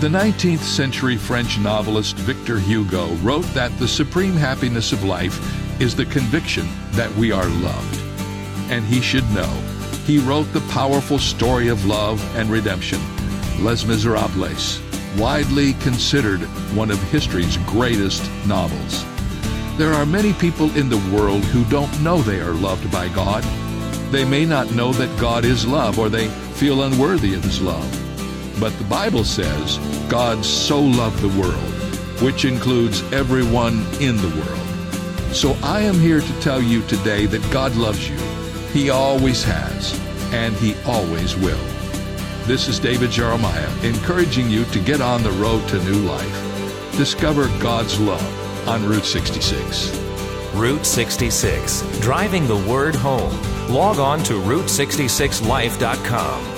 The 19th century French novelist Victor Hugo wrote that the supreme happiness of life is the conviction that we are loved. And he should know. He wrote the powerful story of love and redemption, Les Miserables, widely considered one of history's greatest novels. There are many people in the world who don't know they are loved by God. They may not know that God is love or they feel unworthy of His love. But the Bible says God so loved the world, which includes everyone in the world. So I am here to tell you today that God loves you. He always has, and He always will. This is David Jeremiah encouraging you to get on the road to new life. Discover God's love on Route 66. Route 66, driving the word home. Log on to Route66Life.com.